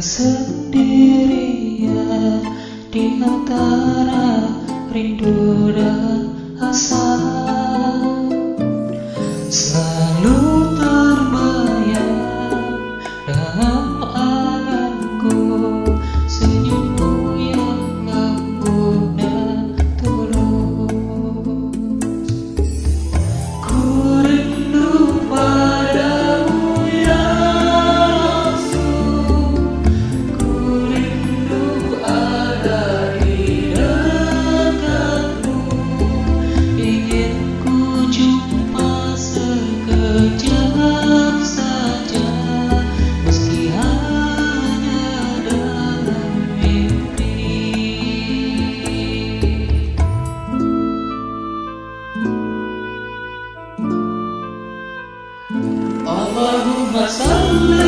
sendirian di antara rindu dan asa. love.